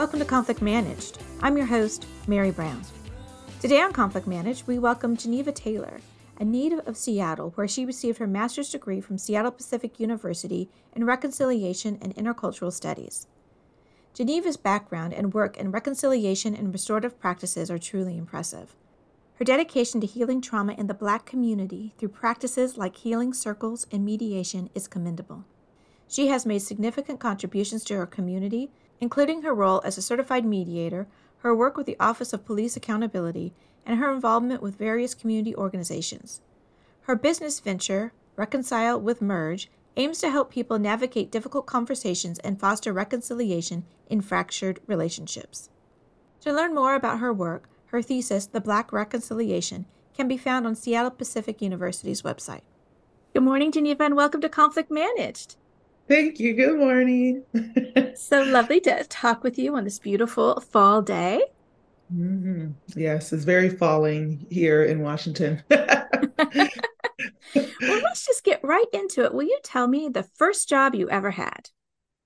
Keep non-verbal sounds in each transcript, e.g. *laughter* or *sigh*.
Welcome to Conflict Managed. I'm your host, Mary Brown. Today on Conflict Managed, we welcome Geneva Taylor, a native of Seattle, where she received her master's degree from Seattle Pacific University in Reconciliation and Intercultural Studies. Geneva's background and work in reconciliation and restorative practices are truly impressive. Her dedication to healing trauma in the Black community through practices like healing circles and mediation is commendable. She has made significant contributions to her community, including her role as a certified mediator, her work with the Office of Police Accountability, and her involvement with various community organizations. Her business venture, Reconcile with Merge, aims to help people navigate difficult conversations and foster reconciliation in fractured relationships. To learn more about her work, her thesis, The Black Reconciliation, can be found on Seattle Pacific University's website. Good morning, Geneva, and welcome to Conflict Managed. Thank you. Good morning. *laughs* so lovely to talk with you on this beautiful fall day. Mm-hmm. Yes, it's very falling here in Washington. *laughs* well, let's just get right into it. Will you tell me the first job you ever had?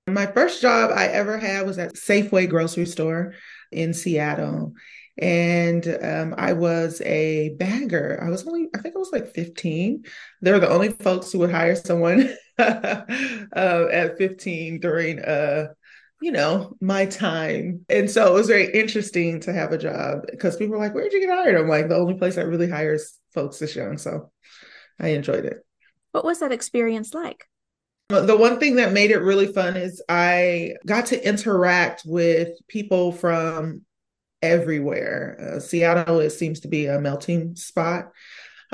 My first job I ever had was at Safeway grocery store in Seattle and um, I was a bagger. I was only, I think I was like 15. They were the only folks who would hire someone *laughs* *laughs* uh, at 15 during, uh, you know, my time. And so it was very interesting to have a job because people were like, where'd you get hired? I'm like, the only place that really hires folks this young. So I enjoyed it. What was that experience like? The one thing that made it really fun is I got to interact with people from everywhere. Uh, Seattle, it seems to be a melting spot,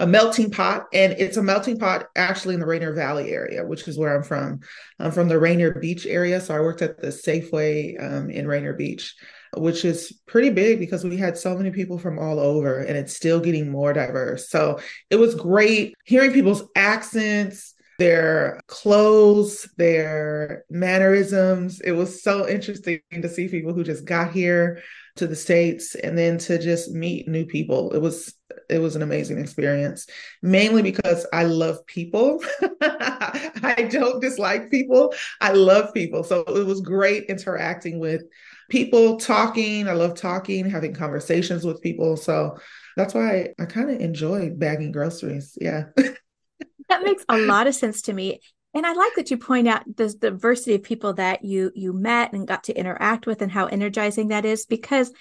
a melting pot, and it's a melting pot actually in the Rainier Valley area, which is where I'm from. I'm from the Rainier Beach area, so I worked at the Safeway um, in Rainier Beach, which is pretty big because we had so many people from all over, and it's still getting more diverse. So it was great hearing people's accents their clothes, their mannerisms. It was so interesting to see people who just got here to the states and then to just meet new people. It was it was an amazing experience. Mainly because I love people. *laughs* I don't dislike people. I love people. So it was great interacting with people, talking. I love talking, having conversations with people. So that's why I, I kind of enjoy bagging groceries. Yeah. *laughs* that makes a lot of sense to me and i like that you point out the diversity of people that you you met and got to interact with and how energizing that is because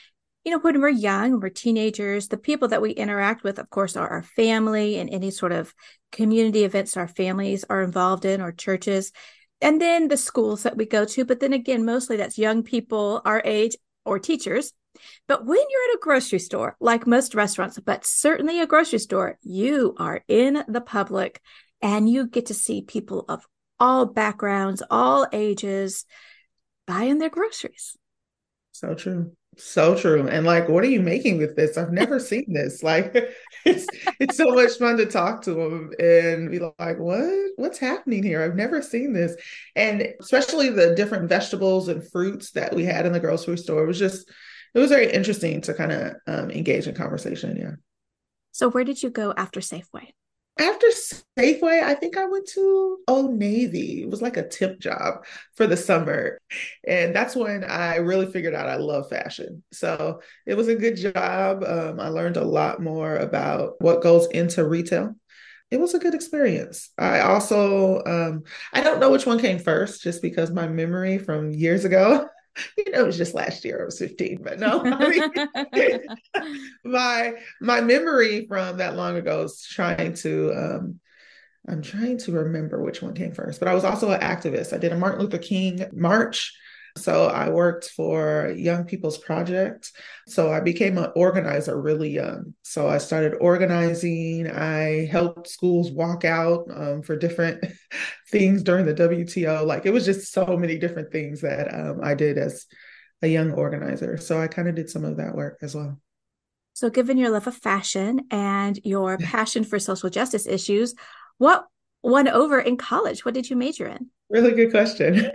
you know when we're young we're teenagers the people that we interact with of course are our family and any sort of community events our families are involved in or churches. And then the schools that we go to. But then again mostly that's young people our age or teachers. But when you're at a grocery store, like most restaurants, but certainly a grocery store, you are in the public and you get to see people of all backgrounds, all ages buying their groceries. So true. So true. And like, what are you making with this? I've never *laughs* seen this. Like *laughs* it's it's so much fun to talk to them and be like, what? What's happening here? I've never seen this. And especially the different vegetables and fruits that we had in the grocery store. It was just it was very interesting to kind of um, engage in conversation. Yeah. So where did you go after Safeway? After Safeway, I think I went to Old Navy. It was like a tip job for the summer. And that's when I really figured out I love fashion. So it was a good job. Um, I learned a lot more about what goes into retail. It was a good experience. I also, um, I don't know which one came first just because my memory from years ago *laughs* *laughs* you know, it was just last year I was 15, but no, *laughs* I mean, *laughs* my my memory from that long ago is trying to um I'm trying to remember which one came first, but I was also an activist. I did a Martin Luther King march so I worked for Young People's Project. So I became an organizer really young. So I started organizing. I helped schools walk out um, for different *laughs* things during the WTO. Like it was just so many different things that um, I did as a young organizer. So I kind of did some of that work as well. So, given your love of fashion and your *laughs* passion for social justice issues, what won over in college? What did you major in? Really good question.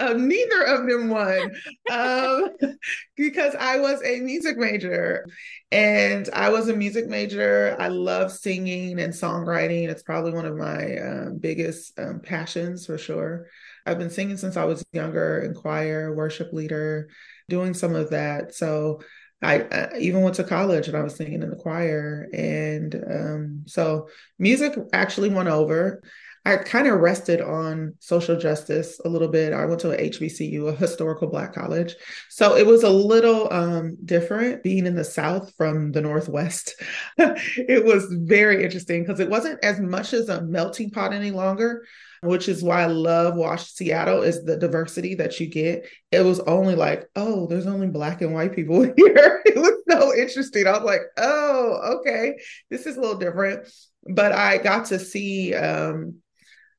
um, *laughs* neither of them won um, *laughs* because I was a music major and I was a music major. I love singing and songwriting. It's probably one of my um, biggest um, passions for sure. I've been singing since I was younger in choir, worship leader, doing some of that. So I, I, even went to college and I was singing in the choir. And um, so music actually went over. I kind of rested on social justice a little bit. I went to a HBCU, a historical Black college. So it was a little um, different being in the South from the Northwest. *laughs* it was very interesting because it wasn't as much as a melting pot any longer which is why I love Wash Seattle is the diversity that you get. It was only like, oh, there's only black and white people *laughs* here. it was so interesting. I was like, oh, okay, this is a little different. But I got to see um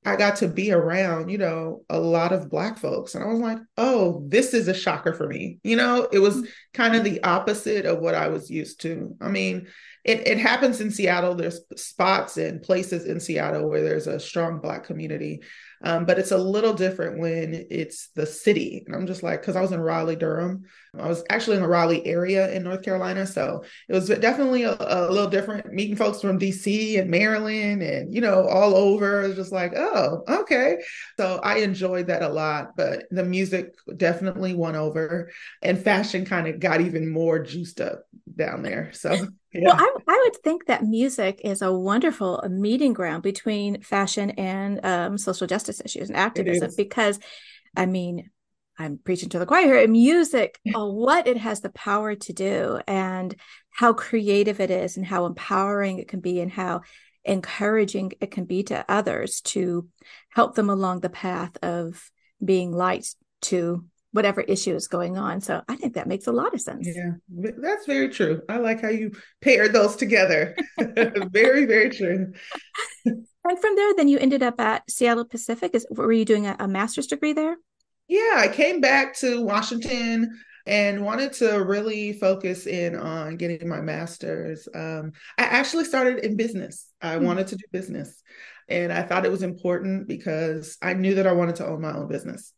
I got to be around, you know, a lot of black folks. And I was like, oh, this is a shocker for me. You know, it was mm. kind of the opposite of what I was used to. I mean, it, it happens in Seattle. There's spots and places in Seattle where there's a strong Black community. Um, but it's a little different when it's the city. And I'm just like, because I was in Raleigh, Durham. I was actually in the Raleigh area in North Carolina. So it was definitely a, a little different meeting folks from DC and Maryland and, you know, all over. It was just like, oh, okay. So I enjoyed that a lot. But the music definitely won over and fashion kind of got even more juiced up down there. So *laughs* yeah. Well, I, I would think that music is a wonderful meeting ground between fashion and um, social justice issues and activism because, I mean, I'm preaching to the choir here. Music, *laughs* uh, what it has the power to do, and how creative it is, and how empowering it can be, and how encouraging it can be to others to help them along the path of being light to whatever issue is going on. So I think that makes a lot of sense. Yeah, that's very true. I like how you paired those together. *laughs* very, very true. and from there, then you ended up at Seattle Pacific. Is were you doing a, a master's degree there? Yeah, I came back to Washington and wanted to really focus in on getting my master's. Um, I actually started in business. I mm-hmm. wanted to do business. And I thought it was important because I knew that I wanted to own my own business.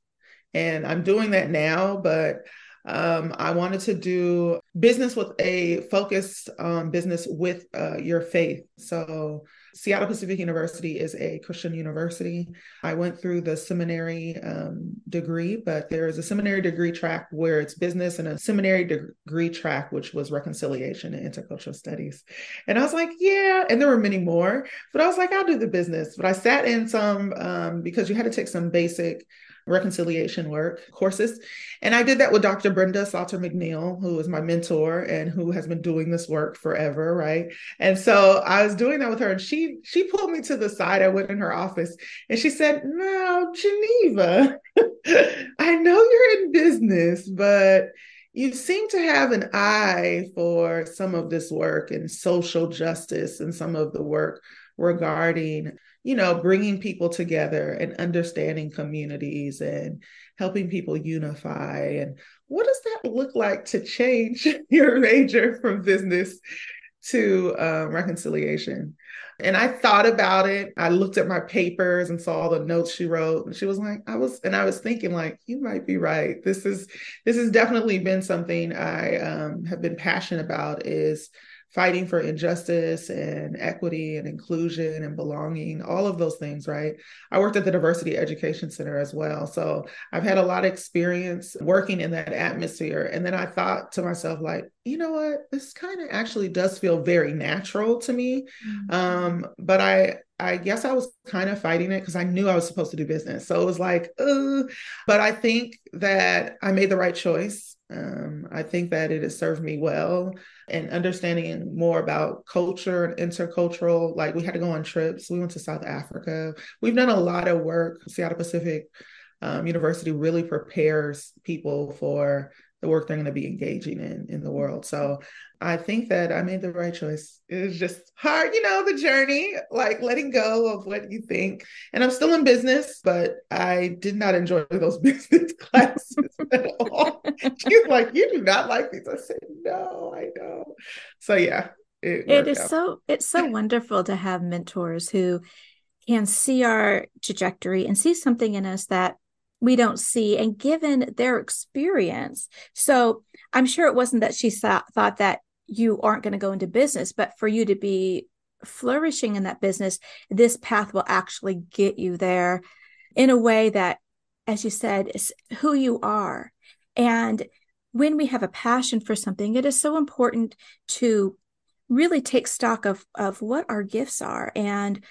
And I'm doing that now, but um, I wanted to do business with a focus on business with uh, your faith. So, Seattle Pacific University is a Christian university. I went through the seminary um, degree, but there is a seminary degree track where it's business and a seminary degree track, which was reconciliation and intercultural studies. And I was like, yeah. And there were many more, but I was like, I'll do the business. But I sat in some um, because you had to take some basic reconciliation work courses. And I did that with Dr. Brenda Salter McNeil, who is my mentor and who has been doing this work forever, right? And so I was doing that with her and she she pulled me to the side. I went in her office and she said, "Now, Geneva, *laughs* I know you're in business, but you seem to have an eye for some of this work and social justice and some of the work regarding you know, bringing people together and understanding communities and helping people unify. And what does that look like to change *laughs* your major from business to um, reconciliation? And I thought about it. I looked at my papers and saw all the notes she wrote, and she was like, "I was," and I was thinking, like, "You might be right. This is this has definitely been something I um, have been passionate about. Is fighting for injustice and equity and inclusion and belonging, all of those things, right? I worked at the Diversity Education Center as well. So I've had a lot of experience working in that atmosphere. And then I thought to myself, like, you know what? This kind of actually does feel very natural to me. Mm-hmm. Um, but I, I guess I was kind of fighting it because I knew I was supposed to do business. So it was like, but I think that I made the right choice. Um, I think that it has served me well and understanding more about culture and intercultural. Like we had to go on trips. We went to South Africa. We've done a lot of work. Seattle Pacific um, University really prepares people for the work they're going to be engaging in in the world. So I think that I made the right choice. It was just hard, you know, the journey, like letting go of what you think. And I'm still in business, but I did not enjoy *laughs* those business *laughs* classes at all. *laughs* She's like, You do not like these. I said, No, I know. So yeah. It, it is out. so it's so wonderful to have mentors who can see our trajectory and see something in us that we don't see and given their experience so i'm sure it wasn't that she thought, thought that you aren't going to go into business but for you to be flourishing in that business this path will actually get you there in a way that as you said, is who you are. And when we have a passion for something, it is so important to really take stock of of what our gifts are and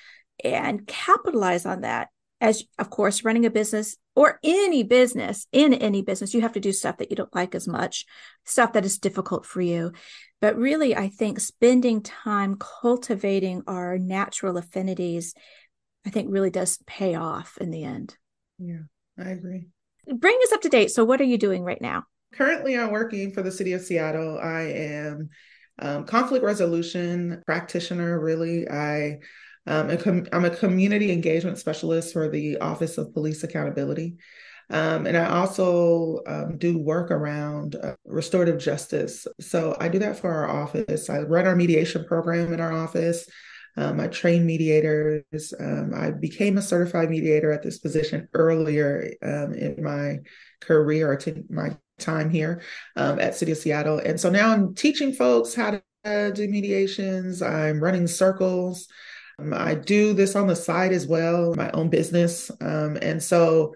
and capitalize on that as of course running a business or any business in any business you have to do stuff that you don't like as much stuff that is difficult for you. But really i think spending time cultivating our natural affinities i think really does pay off in the end. Yeah i agree. Bring us up to date. So what are you doing right now? Currently i'm working for the city of seattle. I am um, conflict resolution practitioner really. I um, I'm a community engagement specialist for the Office of Police Accountability. Um, and I also um, do work around uh, restorative justice. So I do that for our office. I run our mediation program in our office. Um, I train mediators. Um, I became a certified mediator at this position earlier um, in my career or t- my time here um, at City of Seattle. And so now I'm teaching folks how to do mediations. I'm running circles. Um, I do this on the side as well, my own business. Um, and so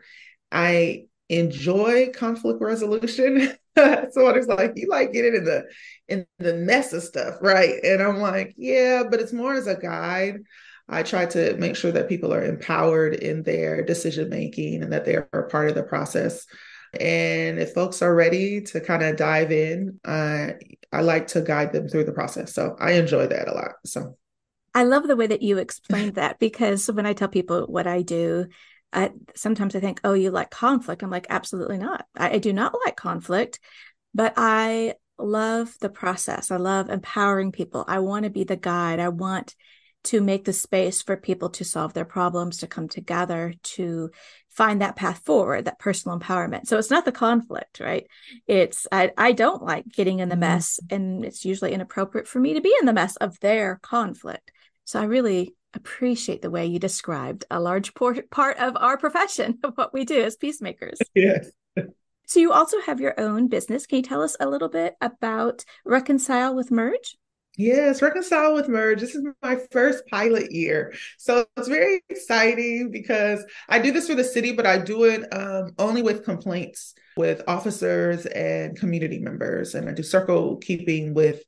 I enjoy conflict resolution. *laughs* Someone's like, you like getting in the in the mess of stuff, right? And I'm like, yeah, but it's more as a guide. I try to make sure that people are empowered in their decision making and that they are part of the process. And if folks are ready to kind of dive in, I I like to guide them through the process. So I enjoy that a lot. So I love the way that you explained *laughs* that because when I tell people what I do, I, sometimes I think, oh, you like conflict. I'm like, absolutely not. I, I do not like conflict, but I love the process. I love empowering people. I want to be the guide. I want to make the space for people to solve their problems, to come together, to find that path forward, that personal empowerment. So it's not the conflict, right? It's I I don't like getting in the mm-hmm. mess, and it's usually inappropriate for me to be in the mess of their conflict. So I really appreciate the way you described a large por- part of our profession *laughs* of what we do as peacemakers. *laughs* Yes. So you also have your own business. Can you tell us a little bit about Reconcile with Merge? Yes, Reconcile with Merge. This is my first pilot year. So it's very exciting because I do this for the city, but I do it um, only with complaints with officers and community members. And I do circle keeping with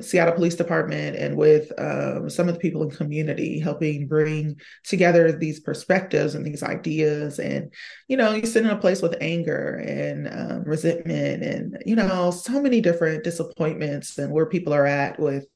Seattle Police Department and with um, some of the people in community, helping bring together these perspectives and these ideas. And you know, you sit in a place with anger and um, resentment, and you know, so many different disappointments and where people are at with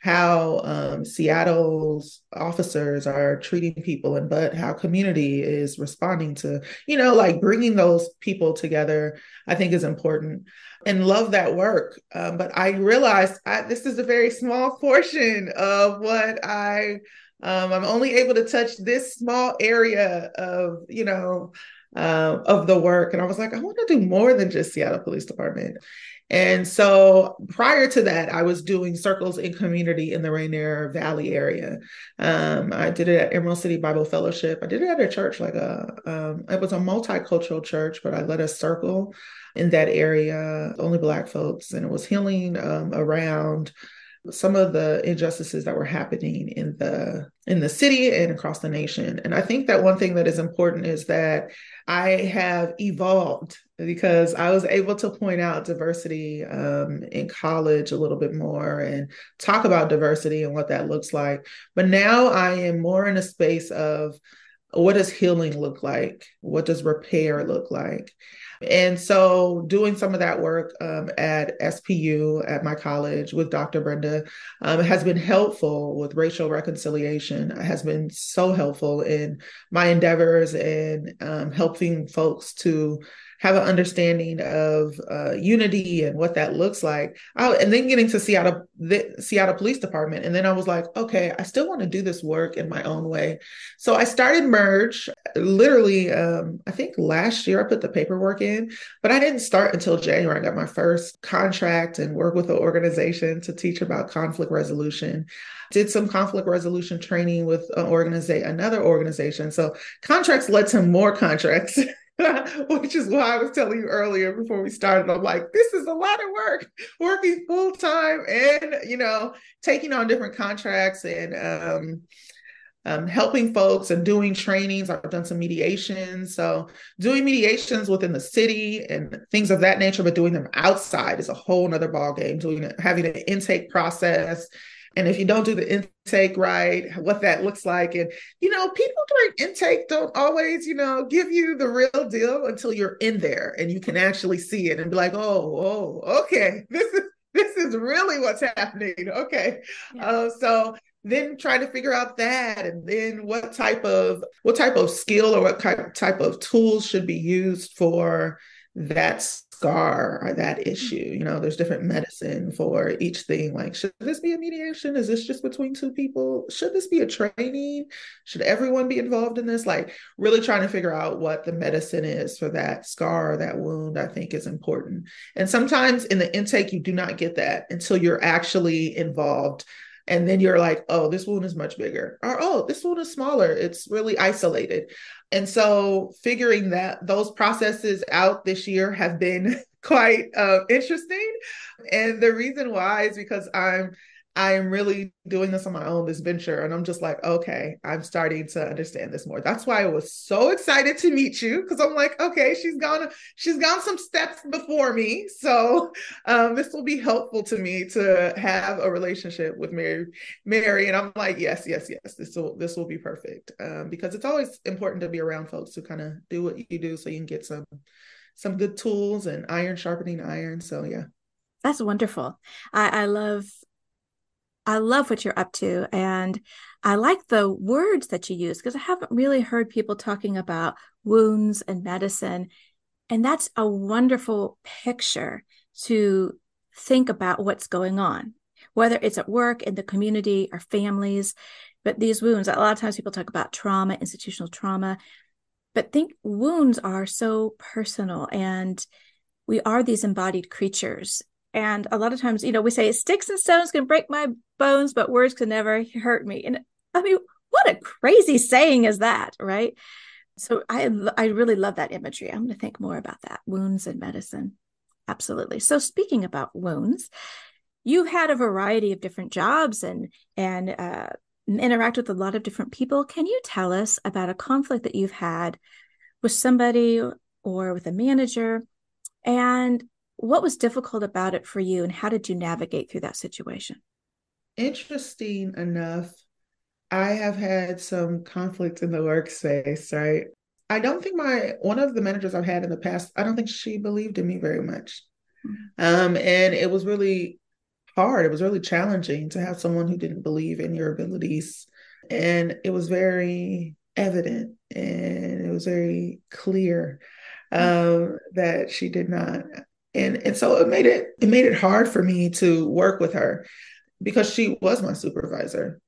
how um, Seattle's officers are treating people and but how community is responding to, you know, like bringing those people together, I think is important and love that work. Um, but I realized I, this is a very small *laughs* portion of what I, um, I'm only able to touch this small area of, you know, uh, of the work. And I was like, I want to do more than just Seattle Police Department. And so prior to that, I was doing circles in community in the Rainier Valley area. Um, I did it at Emerald City Bible Fellowship. I did it at a church, like a, um, it was a multicultural church, but I led a circle in that area, only Black folks, and it was healing um, around some of the injustices that were happening in the in the city and across the nation. And i think that one thing that is important is that i have evolved because i was able to point out diversity um, in college a little bit more and talk about diversity and what that looks like. But now i am more in a space of what does healing look like? What does repair look like and so, doing some of that work um, at SPU at my college with Dr. Brenda um, has been helpful with racial reconciliation, has been so helpful in my endeavors and um, helping folks to have an understanding of uh, unity and what that looks like. I, and then getting to Seattle, the Seattle Police Department, and then I was like, okay, I still want to do this work in my own way. So I started Merge. Literally, um, I think last year I put the paperwork in, but I didn't start until January. I got my first contract and work with an organization to teach about conflict resolution did some conflict resolution training with an organization, another organization. So contracts led to more *laughs* contracts. *laughs* which is why I was telling you earlier before we started. I'm like, this is a lot of work, working full time and, you know, taking on different contracts and, um, um, helping folks and doing trainings. I've done some mediations. So, doing mediations within the city and things of that nature, but doing them outside is a whole nother ballgame. Doing having an intake process. And if you don't do the intake right, what that looks like. And, you know, people during intake don't always, you know, give you the real deal until you're in there and you can actually see it and be like, oh, oh, okay, *laughs* this is this is really what's happening. Okay. Yeah. Uh, so then trying to figure out that and then what type of what type of skill or what type of tools should be used for that scar or that issue you know there's different medicine for each thing like should this be a mediation? Is this just between two people? Should this be a training? Should everyone be involved in this? Like really trying to figure out what the medicine is for that scar or that wound i think is important. And sometimes in the intake you do not get that until you're actually involved and then you're like oh this wound is much bigger. Or oh this wound is smaller. It's really isolated. And so figuring that those processes out this year have been *laughs* quite uh, interesting. And the reason why is because i'm I am really doing this on my own, this venture. And I'm just like, okay, I'm starting to understand this more. That's why I was so excited to meet you because I'm like, okay, she's gone, she's gone some steps before me. So um, this will be helpful to me to have a relationship with Mary, Mary. And I'm like, yes, yes, yes, this will this will be perfect. Um, because it's always important to be around folks who kind of do what you do so you can get some some good tools and iron sharpening iron. So yeah. That's wonderful. I, I love I love what you're up to. And I like the words that you use because I haven't really heard people talking about wounds and medicine. And that's a wonderful picture to think about what's going on, whether it's at work, in the community, or families. But these wounds, a lot of times people talk about trauma, institutional trauma, but think wounds are so personal and we are these embodied creatures and a lot of times, you know, we say sticks and stones can break my bones, but words can never hurt me. And I mean, what a crazy saying is that, right? So I I really love that imagery. I'm going to think more about that wounds and medicine. Absolutely. So speaking about wounds, you've had a variety of different jobs and and uh, interact with a lot of different people. Can you tell us about a conflict that you've had with somebody or with a manager, and what was difficult about it for you and how did you navigate through that situation? Interesting enough i have had some conflict in the workspace right? I don't think my one of the managers i've had in the past i don't think she believed in me very much. Mm-hmm. um, and it was really hard. It was really challenging to have someone who didn't believe in your abilities. And it was very evident and it was very clear mm-hmm. um, that she did not and and so it made it it made it hard for me to work with her because she was my supervisor.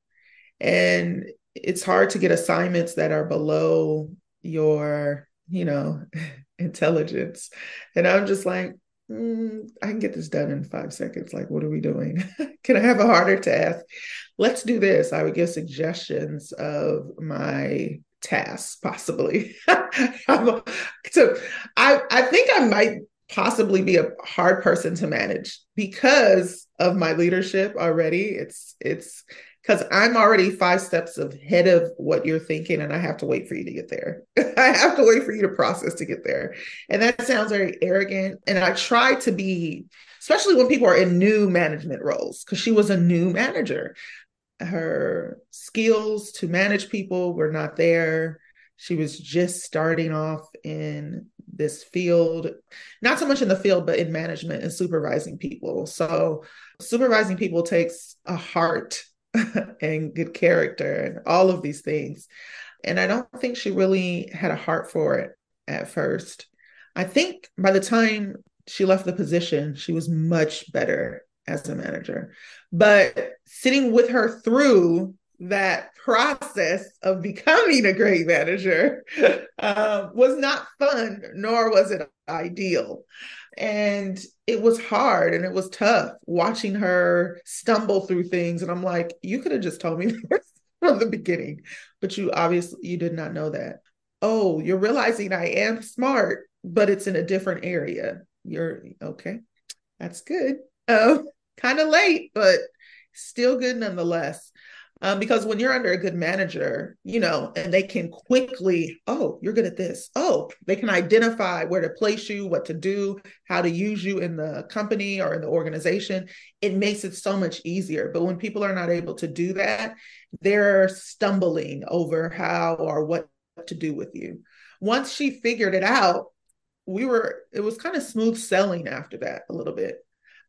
And it's hard to get assignments that are below your you know *laughs* intelligence. And i'm just like mm, i can get this done in five seconds. Like what are we doing? *laughs* Can i have a harder task? Let's do this. I would give suggestions of my tasks possibly. *laughs* So i i think i might possibly be a hard person to manage because of my leadership already. It's it's because I'm already five steps ahead of what you're thinking, and I have to wait for you to get there. *laughs* I have to wait for you to process to get there. And that sounds very arrogant. And I try to be, especially when people are in new management roles, because she was a new manager. Her skills to manage people were not there. She was just starting off in this field, not so much in the field, but in management and supervising people. So, supervising people takes a heart *laughs* and good character and all of these things. And I don't think she really had a heart for it at first. I think by the time she left the position, she was much better as a manager. But sitting with her through that process of becoming a great manager uh, *laughs* was not fun, nor was it ideal. And it was hard and it was tough watching her stumble through things. And I'm like, you could have just told me *laughs* this from the beginning, but you obviously you did not know that. Oh, you're realizing I am smart, but it's in a different area. You're okay. That's good. Um, kind of late, but still good nonetheless. Um, because when you're under a good manager, you know, and they can quickly, oh, you're good at this. Oh, they can identify where to place you, what to do, how to use you in the company or in the organization. It makes it so much easier. But when people are not able to do that, they're stumbling over how or what to do with you. Once she figured it out, we were, it was kind of smooth selling after that a little bit.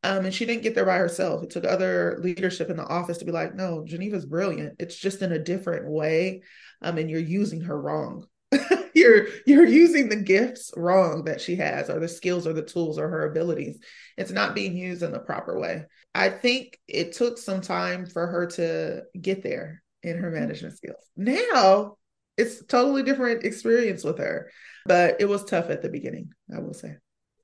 Um, and she didn't get there by herself. It took other leadership in the office to be like, no, Geneva's brilliant. It's just in a different way. Um, and you're using her wrong. *laughs* you're you're using the gifts wrong that she has, or the skills or the tools or her abilities. It's not being used in the proper way. I think it took some time for her to get there in her mm-hmm. management skills. Now it's totally different experience with her. But it was tough at the beginning, I will say.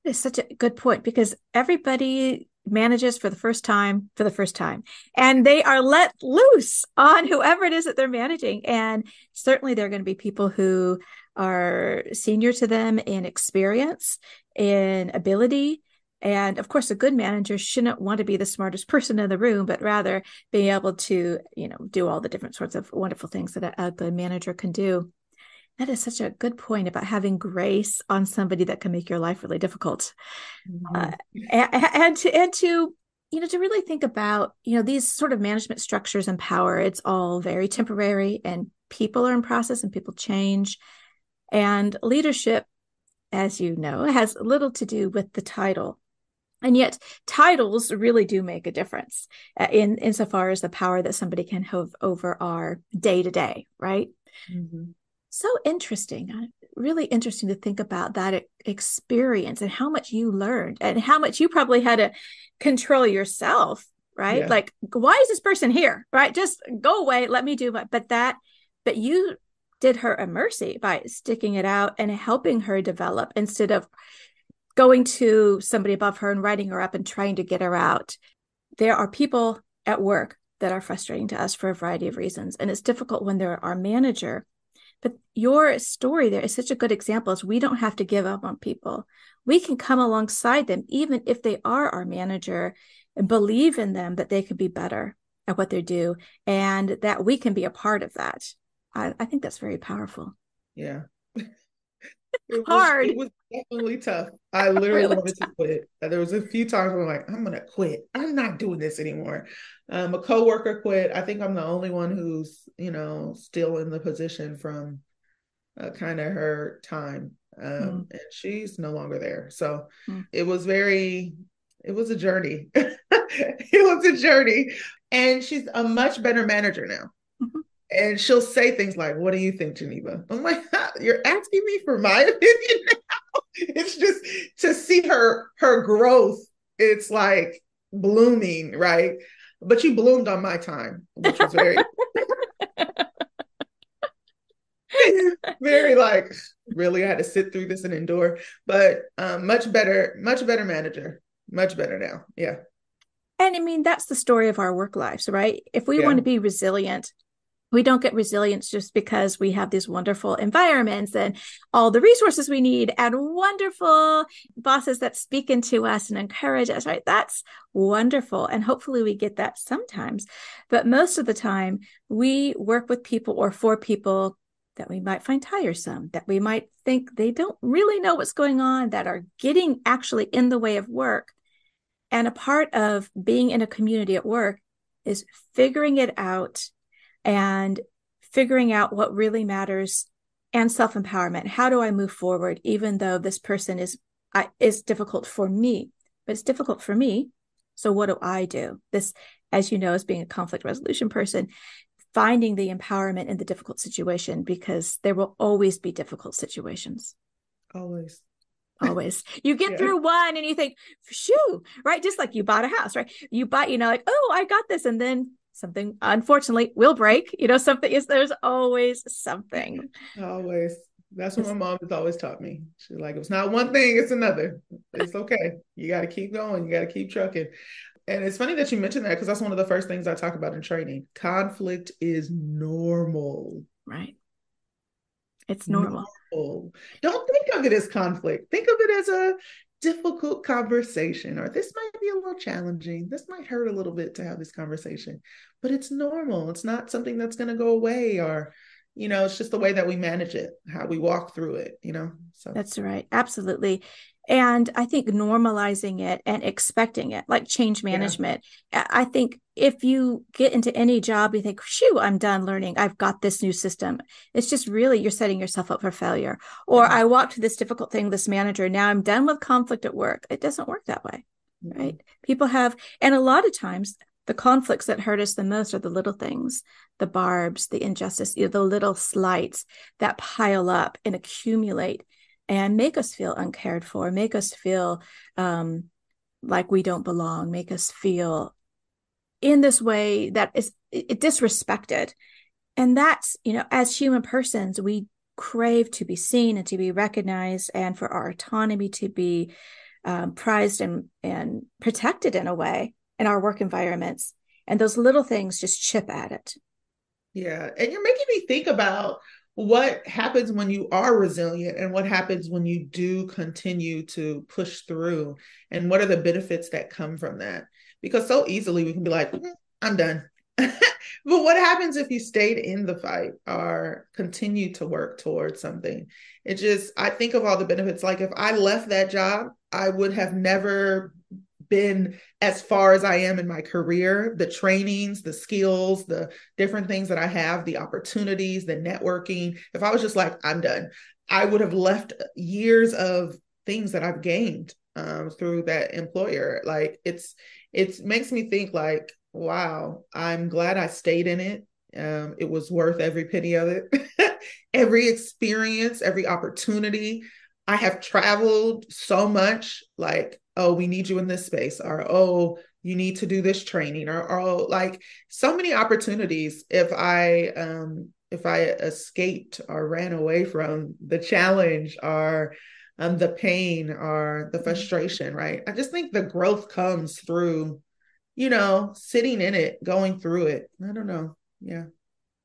It's such a good point because everybody manages for the first time for the first time. And they are let loose on whoever it is that they're managing. And certainly there are going to be people who are senior to them in experience in ability. And of course a good manager shouldn't want to be the smartest person in the room but rather being able to you know do all the different sorts of wonderful things that a, a good manager can do that is such a good point about having grace on somebody that can make your life really difficult. Mm-hmm. Uh, and, and, to, and to, you know, to really think about, you know, these sort of management structures and power, it's all very temporary and people are in process and people change. And leadership, as you know, has little to do with the title. And yet, titles really do make a difference uh, in insofar as the power that somebody can have over our day to day, right? Mm-hmm so interesting. Really interesting to think about that experience and how much you learned and how much you probably had to control yourself right? Yeah. like why is this person here? Right? Just go away. Let me do what but that but you did her a mercy by sticking it out and helping her develop instead of going to somebody above her and writing her up and trying to get her out. There are people at work that are frustrating to us for a variety of reasons and it's difficult when they're our manager but your story there is such a good example is we don't have to give up on people. We can come alongside them, even if they are our manager, and believe in them that they can be better at what they do and that we can be a part of that. I, I think that's very powerful. Yeah. It hard. Was, it was definitely tough. I *laughs* literally really wanted tough. to quit. There was a few times where I'm like, I'm gonna quit. I'm not doing this anymore. Um, a coworker quit. I think I'm the only one who's, you know, still in the position from uh, kind of her time. Um, mm. and she's no longer there. So mm. it was very, it was a journey. *laughs* it was a journey. And she's a much better manager now. And she'll say things like, What do you think, Geneva? I'm like, You're asking me for my *laughs* opinion now. It's just to see her her growth. It's like blooming, right? But you bloomed on my time, which was very *laughs* very like really I had to sit through this and endure. But um, much better, much better manager. Much better now. Yeah. And I mean, that's the story of our work lives, right? If we yeah. want to be resilient, we don't get resilience just because we have these wonderful environments and all the resources we need and wonderful bosses that speak into us and encourage us, right? That's wonderful. And hopefully we get that sometimes. But most of the time, we work with people or for people that we might find tiresome, that we might think they don't really know what's going on, that are getting actually in the way of work. And a part of being in a community at work is figuring it out and figuring out what really matters and self empowerment. How do I move forward, even though this person is is difficult for me, but it's difficult for me. So what do I do? This, as you know, as being a conflict resolution person, finding the empowerment in the difficult situation because there will always be difficult situations. Always. Always. You get *laughs* yeah. through one and you think, shoo, right? Just like you bought a house, right? You buy, you know, like, oh, I got this. And then something unfortunately will break. You know something is there's always something. Always. That's what my mom has always taught me. She's like it's not one thing it's another. It's *laughs* okay. You got to keep going. You got to keep trucking. And it's funny that you mentioned that because that's one of the first things i talk about in training. Conflict is normal. Right. It's normal. normal. Don't think of it as conflict. Think of it as a difficult conversation, or this might be a little challenging. This might hurt a little bit to have this conversation, but it's normal. It's not something that's going to go away or, you know, it's just the way that we manage it, how we walk through it, you know? So that's right. Absolutely. And I think normalizing it and expecting it, like change management. Yeah. I think if you get into any job, you think, shoo, I'm done learning. I've got this new system. It's just really you're setting yourself up for failure. Or yeah. I walked through this difficult thing, this manager. Now I'm done with conflict at work. It doesn't work that way. Mm-hmm. Right. People have, and a lot of times the conflicts that hurt us the most are the little things, the barbs, the injustice, you know, the little slights that pile up and accumulate and make us feel uncared for, make us feel um, like we don't belong, make us feel in this way that is it, disrespected. And that's, you know, as human persons, we crave to be seen and to be recognized and for our autonomy to be um, prized and, and protected in a way in our work environments. And those little things just chip at it. Yeah. And you're making me think about what happens when you are resilient and what happens when you do continue to push through? And what are the benefits that come from that? Because so easily we can be like mm, i'm done. *laughs* But what happens if you stayed in the fight or continue to work towards something? It just i think of all the benefits. Like if i left that job i would have never been as far as I am in my career, the trainings, the skills, the different things that I have, the opportunities, the networking. If I was just like, I'm done, I would have left years of things that I've gained um, through that employer. Like it's, it makes me think like, wow, I'm glad I stayed in it. Um, it was worth every penny of it, *laughs* every experience, every opportunity. I have traveled so much, like oh, we need you in this space, or oh, you need to do this training, or, or oh, like so many opportunities. If I um if I escaped or ran away from the challenge or um, the pain or the mm-hmm. frustration, right? I just think the growth comes through, you know, sitting in it, going through it. I don't know. Yeah.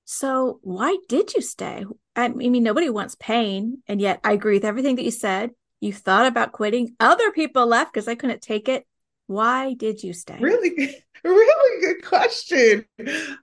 So why did you stay? I mean, nobody wants pain. And yet I agree with everything that you said you thought about quitting. Other people left because I couldn't take it. Why did you stay? Really *laughs* really good question.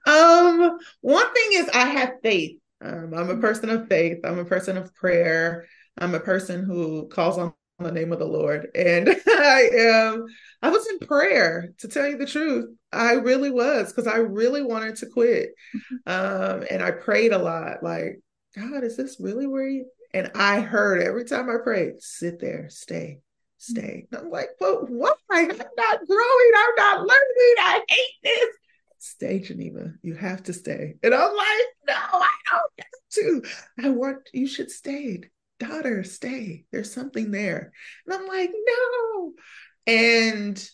Um one thing is i have faith. Um, i'm a person of faith. I'm a person of prayer. I'm a person who calls on the name of the lord. And *laughs* i am i was in prayer to tell you the truth. I really was because i really wanted to quit. Mm-hmm. um and i prayed a lot. Like god is this really where you and I heard every time I prayed, sit there, stay, stay. And I'm like, but why? I'm not growing. I'm not learning. I hate this. Stay, Geneva. You have to stay. And I'm like, no, I don't have to. I want, you should stay. Daughter, stay. There's something there. And I'm like, no. And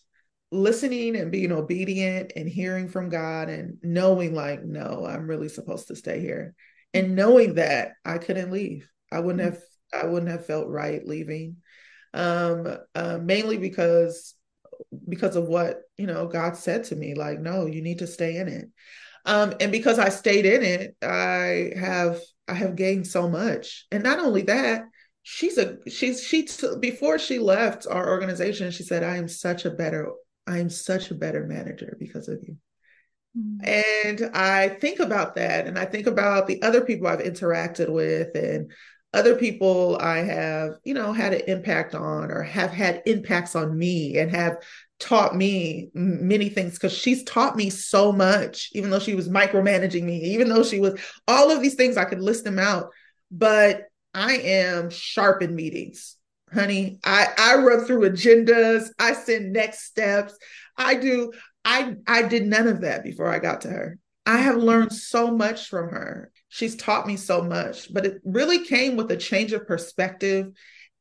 listening and being obedient and hearing from God and knowing, like, no, I'm really supposed to stay here. And knowing that I couldn't leave I wouldn't have I wouldn't have felt right leaving. Um, uh, mainly because because of what you know God said to me, like, no, you need to stay in it. Um, and because I stayed in it, I have I have gained so much. And not only that, she's a she's she t- before she left our organization, she said, I am such a better I am such a better manager because of you. Mm-hmm. And I think about that and I think about the other people I've interacted with and other people I have, you know, had an impact on or have had impacts on me and have taught me many things because she's taught me so much, even though she was micromanaging me, even though she was all of these things, I could list them out. But I am sharp in meetings, honey. I, I run through agendas, I send next steps. I do, I I did none of that before I got to her. I have learned so much from her she's taught me so much, but it really came with a change of perspective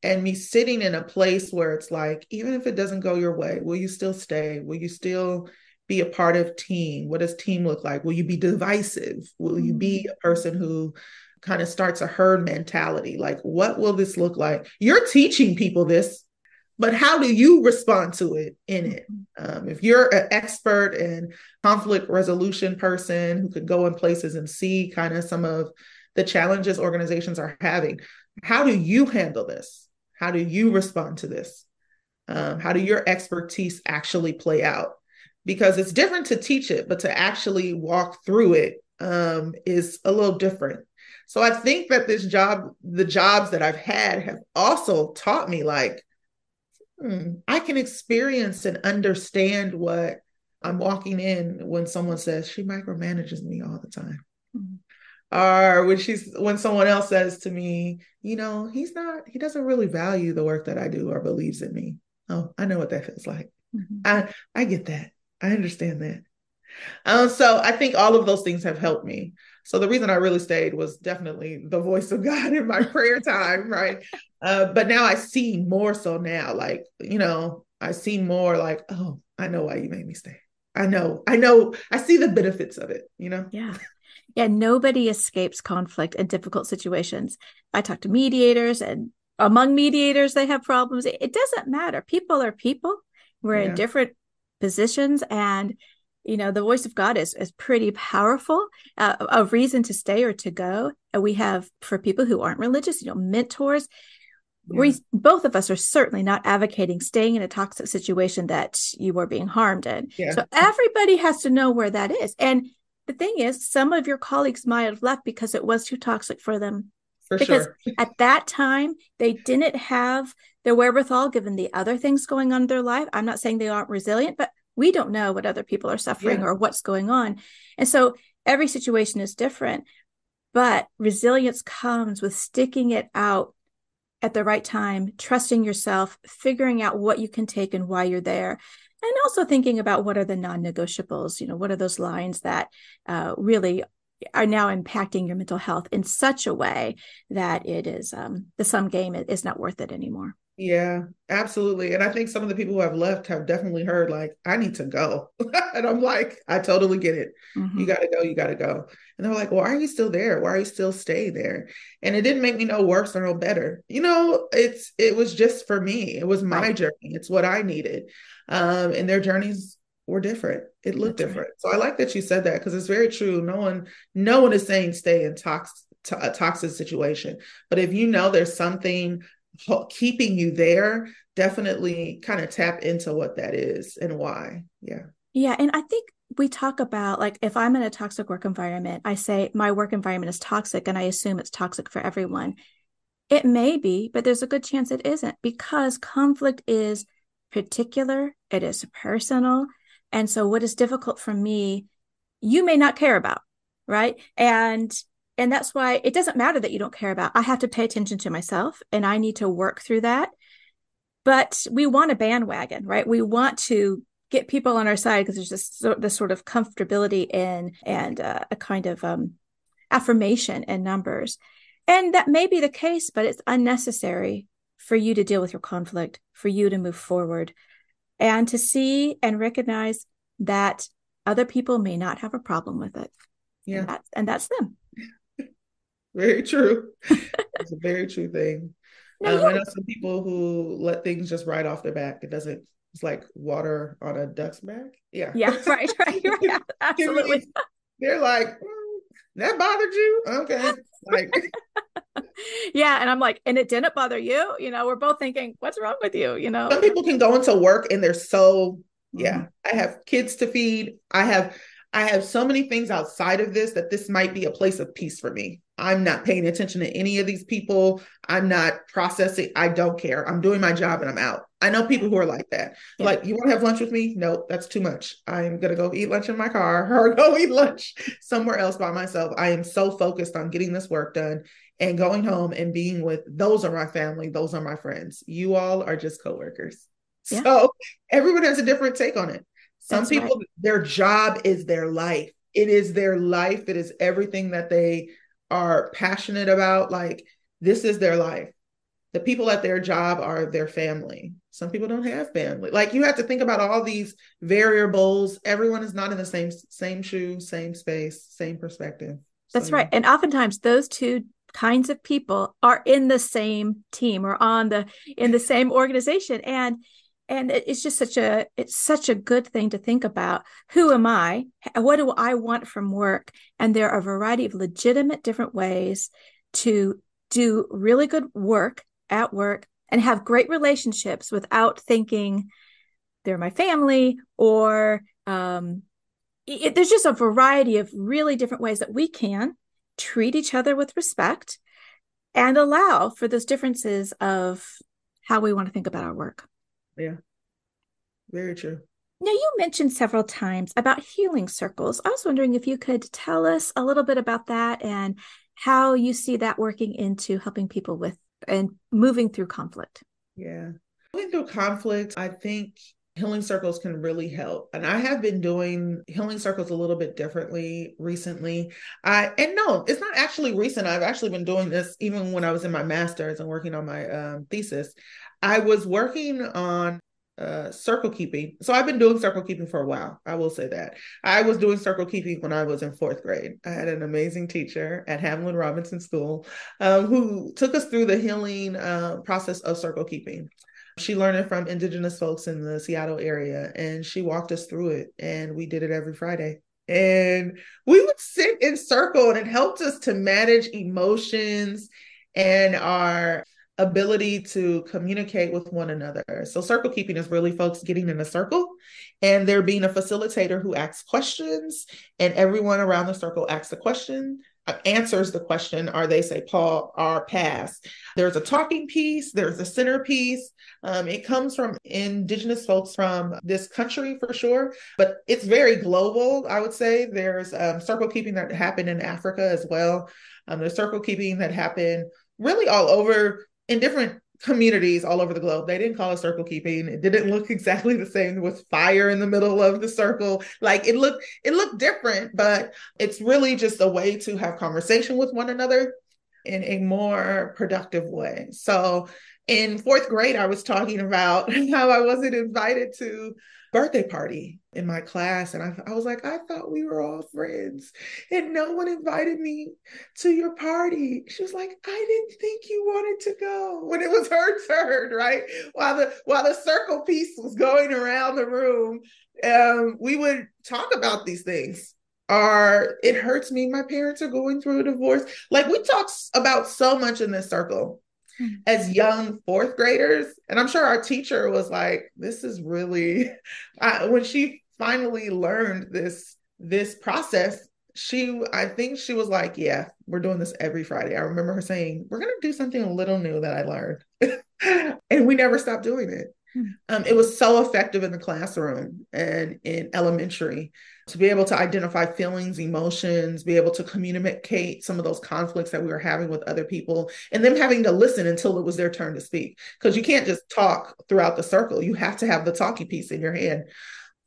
and me sitting in a place where it's like, even if it doesn't go your way, will you still stay? Will you still be a part of team? What does team look like? Will you be divisive? Will you be mm-hmm. a person who kind of starts a herd mentality? Like, what will this look like? You're teaching people this but how do you respond to it in it um, if you're an expert and conflict resolution person who could go in places and see kind of some of the challenges organizations are having how do you handle this how do you respond to this Um, how do your expertise actually play out? Because it's different to teach it, but to actually walk through it um, is a little different. So I think that this job, the jobs that I've had, have also taught me like, hmm, I can experience and understand what I'm walking in when someone says she micromanages me all the time. Mm-hmm. Or when she's when someone else says to me, you know, he's not, he doesn't really value the work that I do or believes in me. Oh, I know what that feels like. Mm-hmm. I I get that. I understand that. Um, so I think all of those things have helped me. So the reason I really stayed was definitely the voice of God in my prayer time, right? Uh, but now I see more so now, like, you know, I see more like, oh, I know why you made me stay. I know, I know, I see the benefits of it, you know? Yeah. Yeah. Nobody escapes conflict and difficult situations. I talk to mediators, and among mediators, they have problems. It doesn't matter. People are people. We're yeah. in different positions and you know the voice of god is is pretty powerful uh, a reason to stay or to go and we have for people who aren't religious you know mentors yeah. we both of us are certainly not advocating staying in a toxic situation that you are being harmed in yeah. so everybody has to know where that is and the thing is some of your colleagues might have left because it was too toxic for them for because sure. *laughs* at that time they didn't have the wherewithal given the other things going on in their life i'm not saying they aren't resilient but we don't know what other people are suffering yeah. or what's going on. And so every situation is different, but resilience comes with sticking it out at the right time, trusting yourself, figuring out what you can take and why you're there. And also thinking about what are the non negotiables, you know, what are those lines that uh, really are now impacting your mental health in such a way that it is um, the sum game is not worth it anymore. Yeah, absolutely. And I think some of the people who have left have definitely heard, like, I need to go. *laughs* and I'm like, I totally get it. Mm-hmm. You got to go. You got to go. And they're like, well, why are you still there? Why are you still stay there? And it didn't make me no worse or no better. You know, it's, it was just for me. It was my journey. It's what I needed. Um, and their journeys were different. It looked That's different. Right. So I like that you said that because it's very true. No one, no one is saying stay in toxic, a toxic situation. But if you know there's something keeping you there, definitely kind of tap into what that is and why. Yeah. Yeah. And I think we talk about like if I'm in a toxic work environment, I say my work environment is toxic and I assume it's toxic for everyone. It may be, but there's a good chance it isn't because conflict is particular, it is personal. And so what is difficult for me, you may not care about, right? And and that's why it doesn't matter that you don't care about. I have to pay attention to myself and I need to work through that. But we want a bandwagon, right? We want to get people on our side because there's this, this sort of comfortability in and uh, a kind of um, affirmation in numbers. And that may be the case, but it's unnecessary for you to deal with your conflict, for you to move forward, and to see and recognize that other people may not have a problem with it. Yeah. And that's, and that's them. Very true. *laughs* it's a very true thing. um, I know some people who let things just ride off their back. It doesn't. It's like water on a duck's back. Yeah. Yeah. Right. Right. right. *laughs* Absolutely. They're like, mm, that bothered you? Okay. Like. *laughs* yeah, and I'm like, and it didn't bother you. You know, we're both thinking, what's wrong with you? You know, some people can go into work and they're so. Yeah, mm-hmm. I have kids to feed. I have I have so many things outside of this that this might be a place of peace for me. I'm not paying attention to any of these people. I'm not processing. I don't care. I'm doing my job and I'm out. I know people who are like that. Yeah. Like, you want to have lunch with me? No, that's too much. I'm going to go eat lunch in my car *laughs* or go eat lunch somewhere else by myself. I am so focused on getting this work done and going home and being with those are my family. Those are my friends. You all are just coworkers. Yeah. So everyone has a different take on it. Some that's people, right. their job is their life. It is their life. It is everything that they are passionate about, like this is their life. The people at their job are their family. Some people don't have family. Like you have to think about all these variables. Everyone is not in the same same shoe, same space, same perspective. That's so, right. And oftentimes those two kinds of people are in the same team or on the in the same organization and and it's just such a it's such a good thing to think about. Who am i? What do i want from work? And there are a variety of legitimate different ways to do really good work at work and have great relationships without thinking they're my family or um, it, there's just a variety of really different ways that we can treat each other with respect and allow for those differences of how we want to think about our work. Yeah, very true. Now, you mentioned several times about healing circles. I was wondering if you could tell us a little bit about that and how you see that working into helping people with and moving through conflict. Yeah. Moving through conflict, I think healing circles can really help. And I have been doing healing circles a little bit differently recently. I and no, it's not actually recent. I've actually been doing this even when I was in my master's and working on my um, thesis. I was working on uh, circle keeping. So I've been doing circle keeping for a while. I will say that. I was doing circle keeping when I was in fourth grade. I had an amazing teacher at Hamlin Robinson School um, who took us through the healing uh, process of circle keeping. She learned it from Indigenous folks in the Seattle area, and she walked us through it. And we did it every Friday. And we would sit in circle, and it helped us to manage emotions and our ability to communicate with one another. So circle keeping is really folks getting in a circle and there being a facilitator who asks questions and everyone around the circle asks a question uh, answers the question or they say paul or pass there's a talking piece there's a centerpiece um, it comes from indigenous folks from this country for sure but it's very global i would say. There's um, circle keeping that happened in africa as well. Um, there's circle keeping that happened really all over in different communities all over the globe. They didn't call it circle keeping. It didn't look *laughs* exactly the same with fire in the middle of the circle. Like it looked it looked different, but it's really just a way to have conversation with one another in a more productive way. So in fourth grade, I was talking about *laughs* how I wasn't invited to birthday party in my class. And I, I was like, I thought we were all friends and no one invited me to your party. She was like, I didn't think you wanted to go *laughs* when it was her turn, right? While the while the circle piece was going around the room, um, we would talk about these things are it hurts me my parents are going through a divorce like we talk about so much in this circle as young fourth graders. And I'm sure our teacher was like, this is really, *laughs* uh, when she finally learned this, this process, she, I think she was like, yeah, we're doing this every Friday. I remember her saying, we're going to do something a little new that I learned. *laughs* and we never stopped doing it. Hmm. Um, it was so effective in the classroom and in elementary to be able to identify feelings, emotions, be able to communicate some of those conflicts that we were having with other people, and them having to listen until it was their turn to speak. Because you can't just talk throughout the circle, you have to have the talking piece in your hand.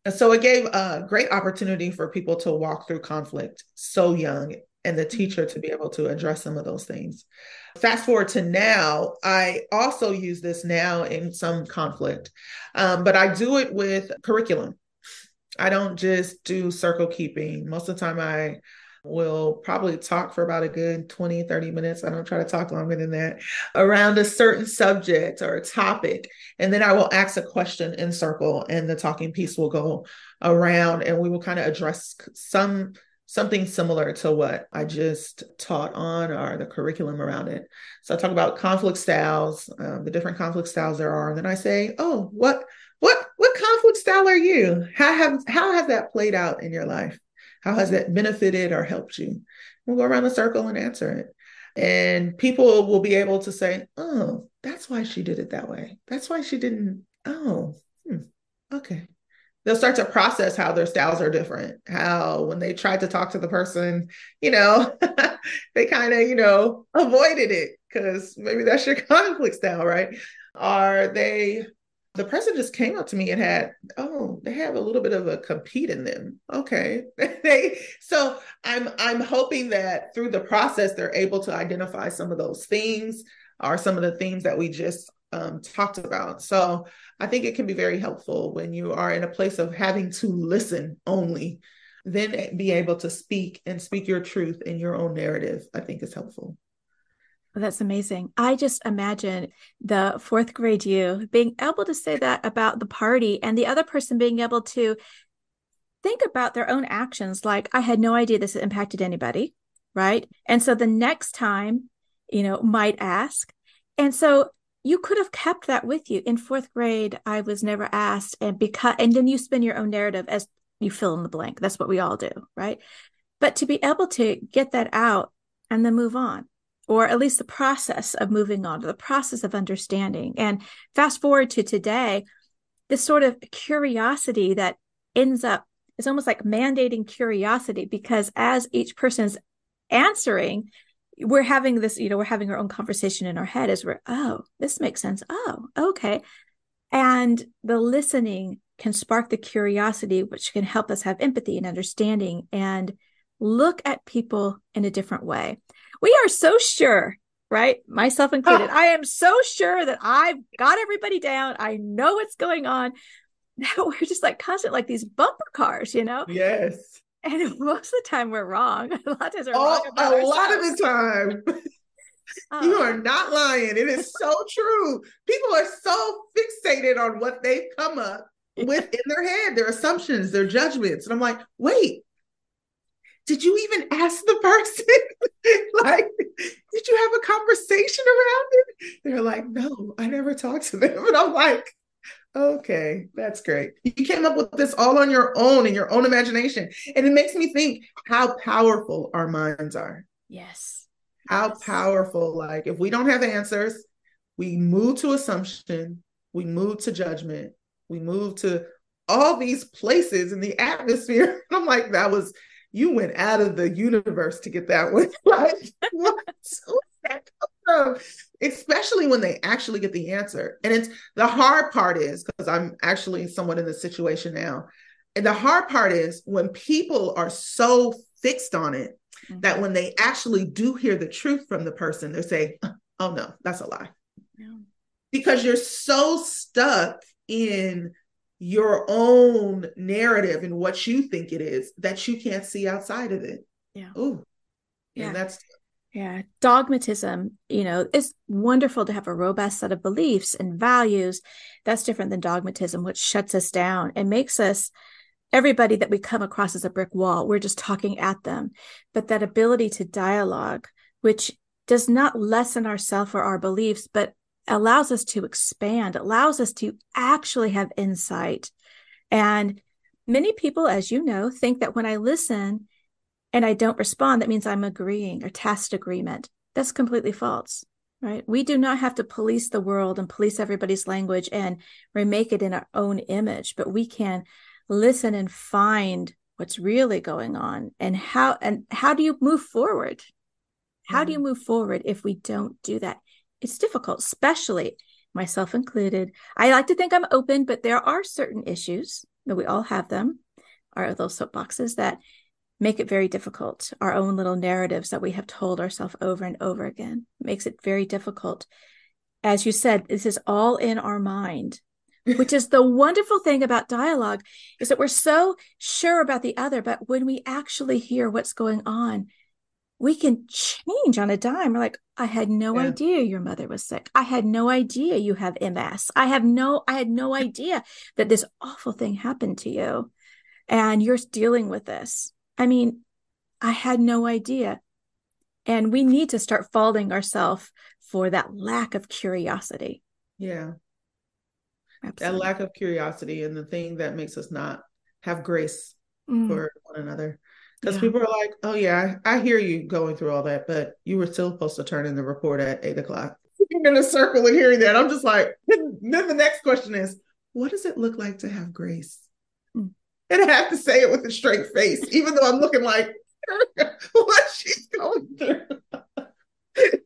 And so it gave a great opportunity for people to walk through conflict so young and the teacher to be able to address some of those things. Fast forward to now, I also use this now in some conflict, um, but I do it with curriculum. I don't just do circle keeping. Most of the time, I will probably talk for about a good 20, 30 minutes. I don't try to talk longer than that around a certain subject or a topic. And then I will ask a question in circle, and the talking piece will go around, and we will kind of address some something similar to what I just taught on or the curriculum around it. So I talk about conflict styles, um, the different conflict styles there are, and then I say, "Oh, what what what conflict style are you? How have how has that played out in your life? How has that benefited or helped you?" We'll go around the circle and answer it. And people will be able to say, "Oh, that's why she did it that way. That's why she didn't." Oh, hmm, okay they'll start to process how their styles are different. How when they tried to talk to the person, you know, *laughs* they kind of, you know, avoided it because maybe that's your conflict style, right? Are they the person just came up to me and had, oh, they have a little bit of a compete in them. Okay. *laughs* they so I'm I'm hoping that through the process they're able to identify some of those things or some of the themes that we just um, talked about. So I think it can be very helpful when you are in a place of having to listen only, then be able to speak and speak your truth in your own narrative. I think is helpful. Well, that's amazing. I just imagine the fourth grade you being able to say that about the party and the other person being able to think about their own actions like, I had no idea this impacted anybody. Right. And so the next time, you know, might ask. And so you could have kept that with you. In fourth grade i was never asked and because and then you spin your own narrative as you fill in the blank. That's what we all do right? But to be able to get that out and then move on or at least the process of moving on to the process of understanding. And fast forward to today this sort of curiosity that ends up it's almost like mandating curiosity because as each person's answering we're having this you know we're having our own conversation in our head as we're oh this makes sense. Oh okay. And the listening can spark the curiosity which can help us have empathy and understanding and look at people in a different way. We are so sure right? Myself included. *laughs* I am so sure that i've got everybody down. I know what's going on. Now *laughs* we're just like constant like these bumper cars you know? Yes and *laughs* most of the time we're wrong. *laughs* A lot of times we're oh, wrong. a lot of the time. *laughs* you um, are not lying. It is so true. People are so fixated on what they've come up with in their head, their assumptions, their judgments. And I'm like, wait, did you even ask the person? like, did you have a conversation around it? They're like, no, I never talked to them. And I'm like, Okay, that's great. You came up with this all on your own in your own imagination. And it makes me think how powerful our minds are. Yes. How yes. powerful. Like, if we don't have answers, we move to assumption, we move to judgment, we move to all these places in the atmosphere. *laughs* I'm like, that was, you went out of the universe to get that one. *laughs* like, what? *laughs* especially when they actually get the answer. And it's the hard part is because I'm actually somewhat in this situation now. And the hard part is when people are so fixed on it mm-hmm. that when they actually do hear the truth from the person, they say, oh no, that's a lie. Yeah. Because you're so stuck in your own narrative and what you think it is that you can't see outside of it. Yeah. Ooh. Yeah. And that's yeah, dogmatism, you know, it's wonderful to have a robust set of beliefs and values. That's different than dogmatism, which shuts us down and makes us everybody that we come across as a brick wall. We're just talking at them. But that ability to dialogue, which does not lessen ourself or our beliefs, but allows us to expand, allows us to actually have insight. And many people, as you know, think that when I listen, and I don't respond, that means I'm agreeing or tacit agreement. That's completely false, right? We do not have to police the world and police everybody's language and remake it in our own image, but we can listen and find what's really going on and how and how do you move forward? How do you mm-hmm. move forward if we don't do that? It's difficult, especially myself included. I like to think I'm open, but there are certain issues that we all have them, are those soapboxes that make it very difficult. Our own little narratives that we have told ourselves over and over again makes it very difficult. As you said, this is all in our mind, which is *laughs* the wonderful thing about dialogue is that we're so sure about the other, but when we actually hear what's going on, we can change on a dime. We're like, I had no yeah. idea your mother was sick. I had no idea you have MS. I have no, I had no idea that this awful thing happened to you. And you're dealing with this. I mean, I had no idea. And we need to start faulting ourselves for that lack of curiosity. Yeah. Absolutely. That lack of curiosity and the thing that makes us not have grace mm. for one another. Because yeah. people are like, oh, yeah, I, I, hear you going through all that, but you were still supposed to turn in the report at eight o'clock. *laughs* in a circle and hearing that, I'm just like, *laughs* then the next question is, what does it look like to have grace? And I have to say it with a straight face, even though I'm looking like *laughs* what she's going through. *laughs*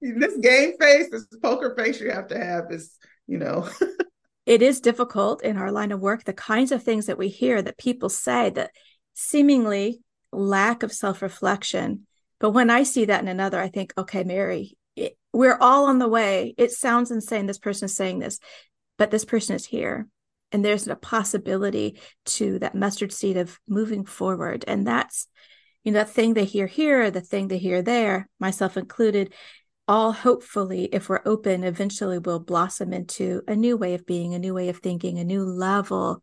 this game face, this poker face you have to have is, you know. *laughs* it is difficult in our line of work. The kinds of things that we hear that people say that seemingly lack of self reflection. But when I see that in another, I think, okay, Mary, it, we're all on the way. It sounds insane. This person is saying this, but this person is here and there's a possibility to that mustard seed of moving forward. And that's you know that thing they hear here the thing they hear there myself included all hopefully if we're open eventually will blossom into a new way of being a new way of thinking a new level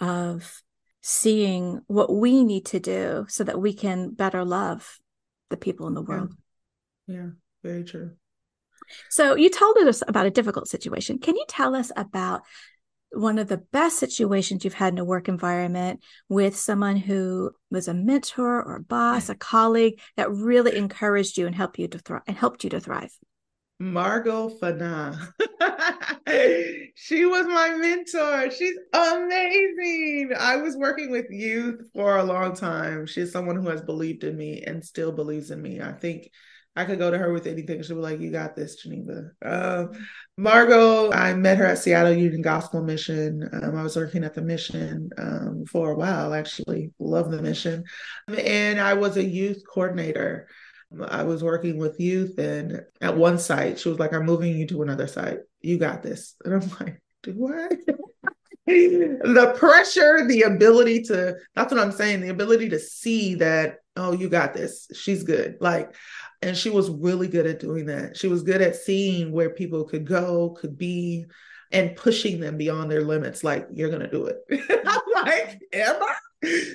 of seeing what we need to do so that we can better love the people in the world. Yeah, yeah very true. So you told us about a difficult situation. Can you tell us about one of the best situations you've had in a work environment with someone who was a mentor or a boss, a colleague that really encouraged you and helped you to thrive and helped you to thrive? Margot Fana. *laughs* she was my mentor. She's amazing. I was working with youth for a long time. She's someone who has believed in me and still believes in me. I think I could go to her with anything. She'll be like, You got this, Geneva. Uh, Margot, I met her at Seattle Union Gospel Mission. Um, I was working at the mission um, for a while, actually. Love the mission. And I was a youth coordinator. I was working with youth, and at one site, she was like, I'm moving you to another site. You got this. And I'm like, Do what? *laughs* the pressure, the ability to, that's what I'm saying, the ability to see that, oh, you got this. She's good. Like, and she was really good at doing that. She was good at seeing where people could go, could be, and pushing them beyond their limits. Like, you're going to do it. *laughs* I'm like, I?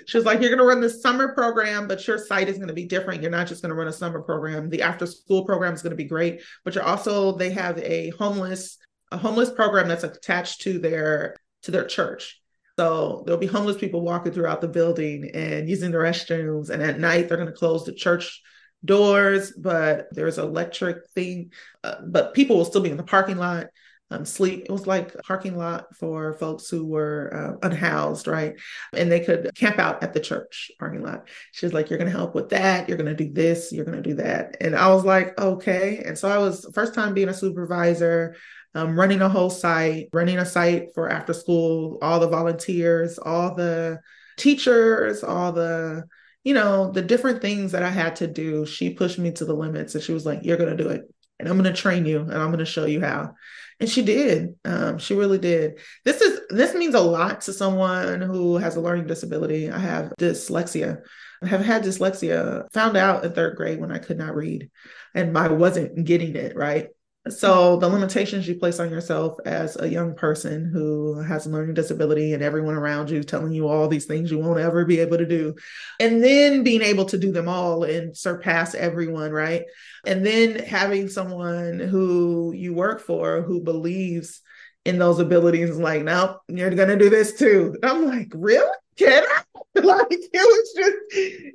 She was like, You're going to run the summer program, but your site is going to be different. You're not just going to run a summer program. The after school program is going to be great, but you're also, they have a homeless, a homeless program that's attached to their to their church. So there'll be homeless people walking throughout the building and using the restrooms. And at night, they're going to close the church doors, but there's electric thing. Uh, but people will still be in the parking lot. Um, sleep. It was like a parking lot for folks who were uh, unhoused, right? And they could camp out at the church parking lot. She was like, You're going to help with that. You're going to do this. You're going to do that. And I was like, Okay. And so I was first time being a supervisor, um, running a whole site, running a site for after school, all the volunteers, all the teachers, all the you know, the different things that I had to do, she pushed me to the limits and she was like, You're going to do it. And I'm going to train you and I'm going to show you how. And she did. Um, she really did. This is this means a lot to someone who has a learning disability. I have dyslexia. I have had dyslexia. Found out in third grade when I could not read, and I wasn't getting it right. So the limitations you place on yourself as a young person who has a learning disability and everyone around you telling you all these things you won't ever be able to do. And then being able to do them all and surpass everyone, right? And then having someone who you work for who believes in those abilities like, no, you're gonna do this too. I'm like, really? Can I? *laughs* like it was just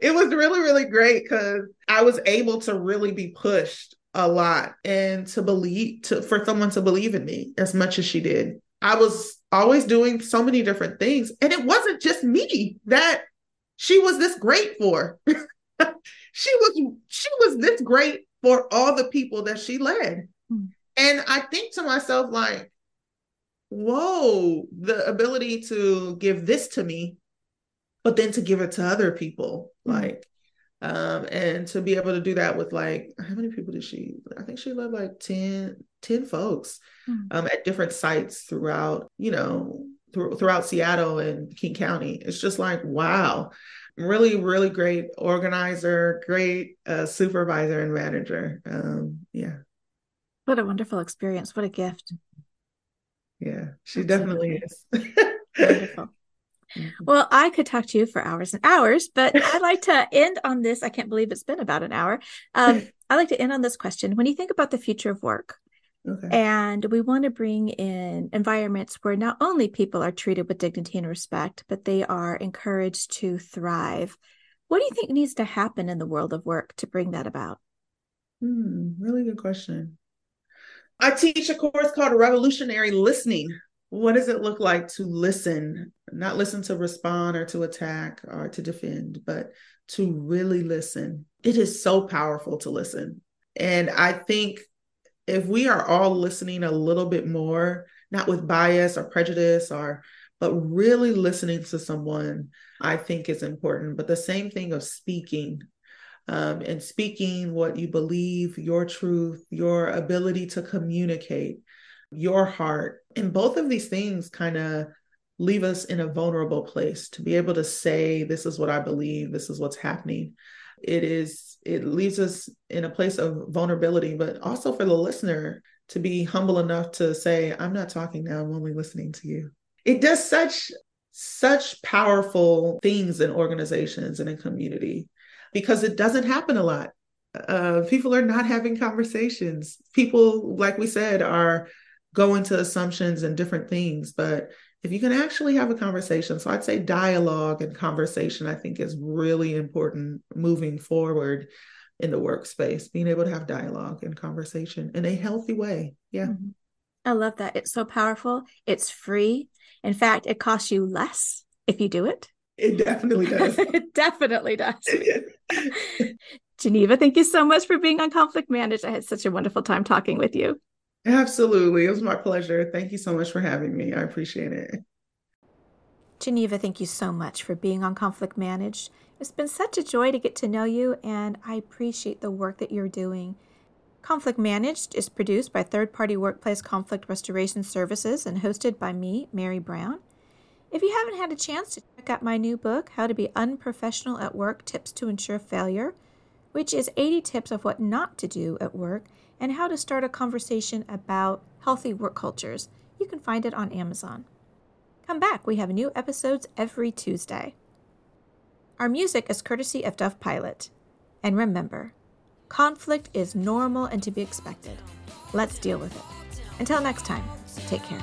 it was really, really great because I was able to really be pushed a lot and to believe to for someone to believe in me as much as she did. I was always doing so many different things and it wasn't just me that she was this great for. *laughs* she was she was this great for all the people that she led. Mm. And I think to myself like whoa, the ability to give this to me but then to give it to other people mm. like um, and to be able to do that with like how many people did she i think she led like 10 10 folks mm-hmm. um, at different sites throughout you know th- throughout seattle and king county. It's just like wow. Really really great organizer great uh, supervisor and manager. Um, yeah. What a wonderful experience. What a gift. Yeah she definitely is. *laughs* Wonderful. Well, I could talk to you for hours and hours, but *laughs* I'd like to end on this. I can't believe it's been about an hour. Um, *laughs* I'd like to end on this question. When you think about the future of work, okay. and we want to bring in environments where not only people are treated with dignity and respect, but they are encouraged to thrive, what do you think needs to happen in the world of work to bring that about? Hmm, really good question. I teach a course called Revolutionary Listening what does it look like to listen not listen to respond or to attack or to defend but to really listen? It is so powerful to listen. And i think if we are all listening a little bit more not with bias or prejudice or but really listening to someone i think is important. But the same thing of speaking um, and speaking what you believe your truth your ability to communicate your heart. And both of these things kind of leave us in a vulnerable place to be able to say, This is what I believe, this is what's happening. It is, it leaves us in a place of vulnerability, but also for the listener to be humble enough to say, I'm not talking now, I'm only listening to you. It does such, such powerful things in organizations and in community because it doesn't happen a lot. uh, people are not having conversations. People, like we said, are going into assumptions and different things. But if you can actually have a conversation, so I'd say dialogue and conversation, I think is really important moving forward in the workspace, being able to have dialogue and conversation in a healthy way. Yeah. Mm-hmm. I love that. It's so powerful. It's free. In fact, it costs you less if you do it. It definitely does. *laughs* it definitely does. *laughs* Geneva, thank you so much for being on Conflict Managed. I had such a wonderful time talking with you. Absolutely. It was my pleasure. Thank you so much for having me. I appreciate it. Geneva, thank you so much for being on Conflict Managed. It's been such a joy to get to know you, and I appreciate the work that you're doing. Conflict Managed is produced by third party workplace conflict restoration services and hosted by me, Mary Brown. If you haven't had a chance to check out my new book, How to Be Unprofessional at Work Tips to Ensure Failure, which is 80 tips of what not to do at work and how to start a conversation about healthy work cultures. You can find it on Amazon. Come back, we have new episodes every Tuesday. Our music is courtesy of Dove Pilot. And remember, conflict is normal and to be expected. Let's deal with it. Until next time, take care.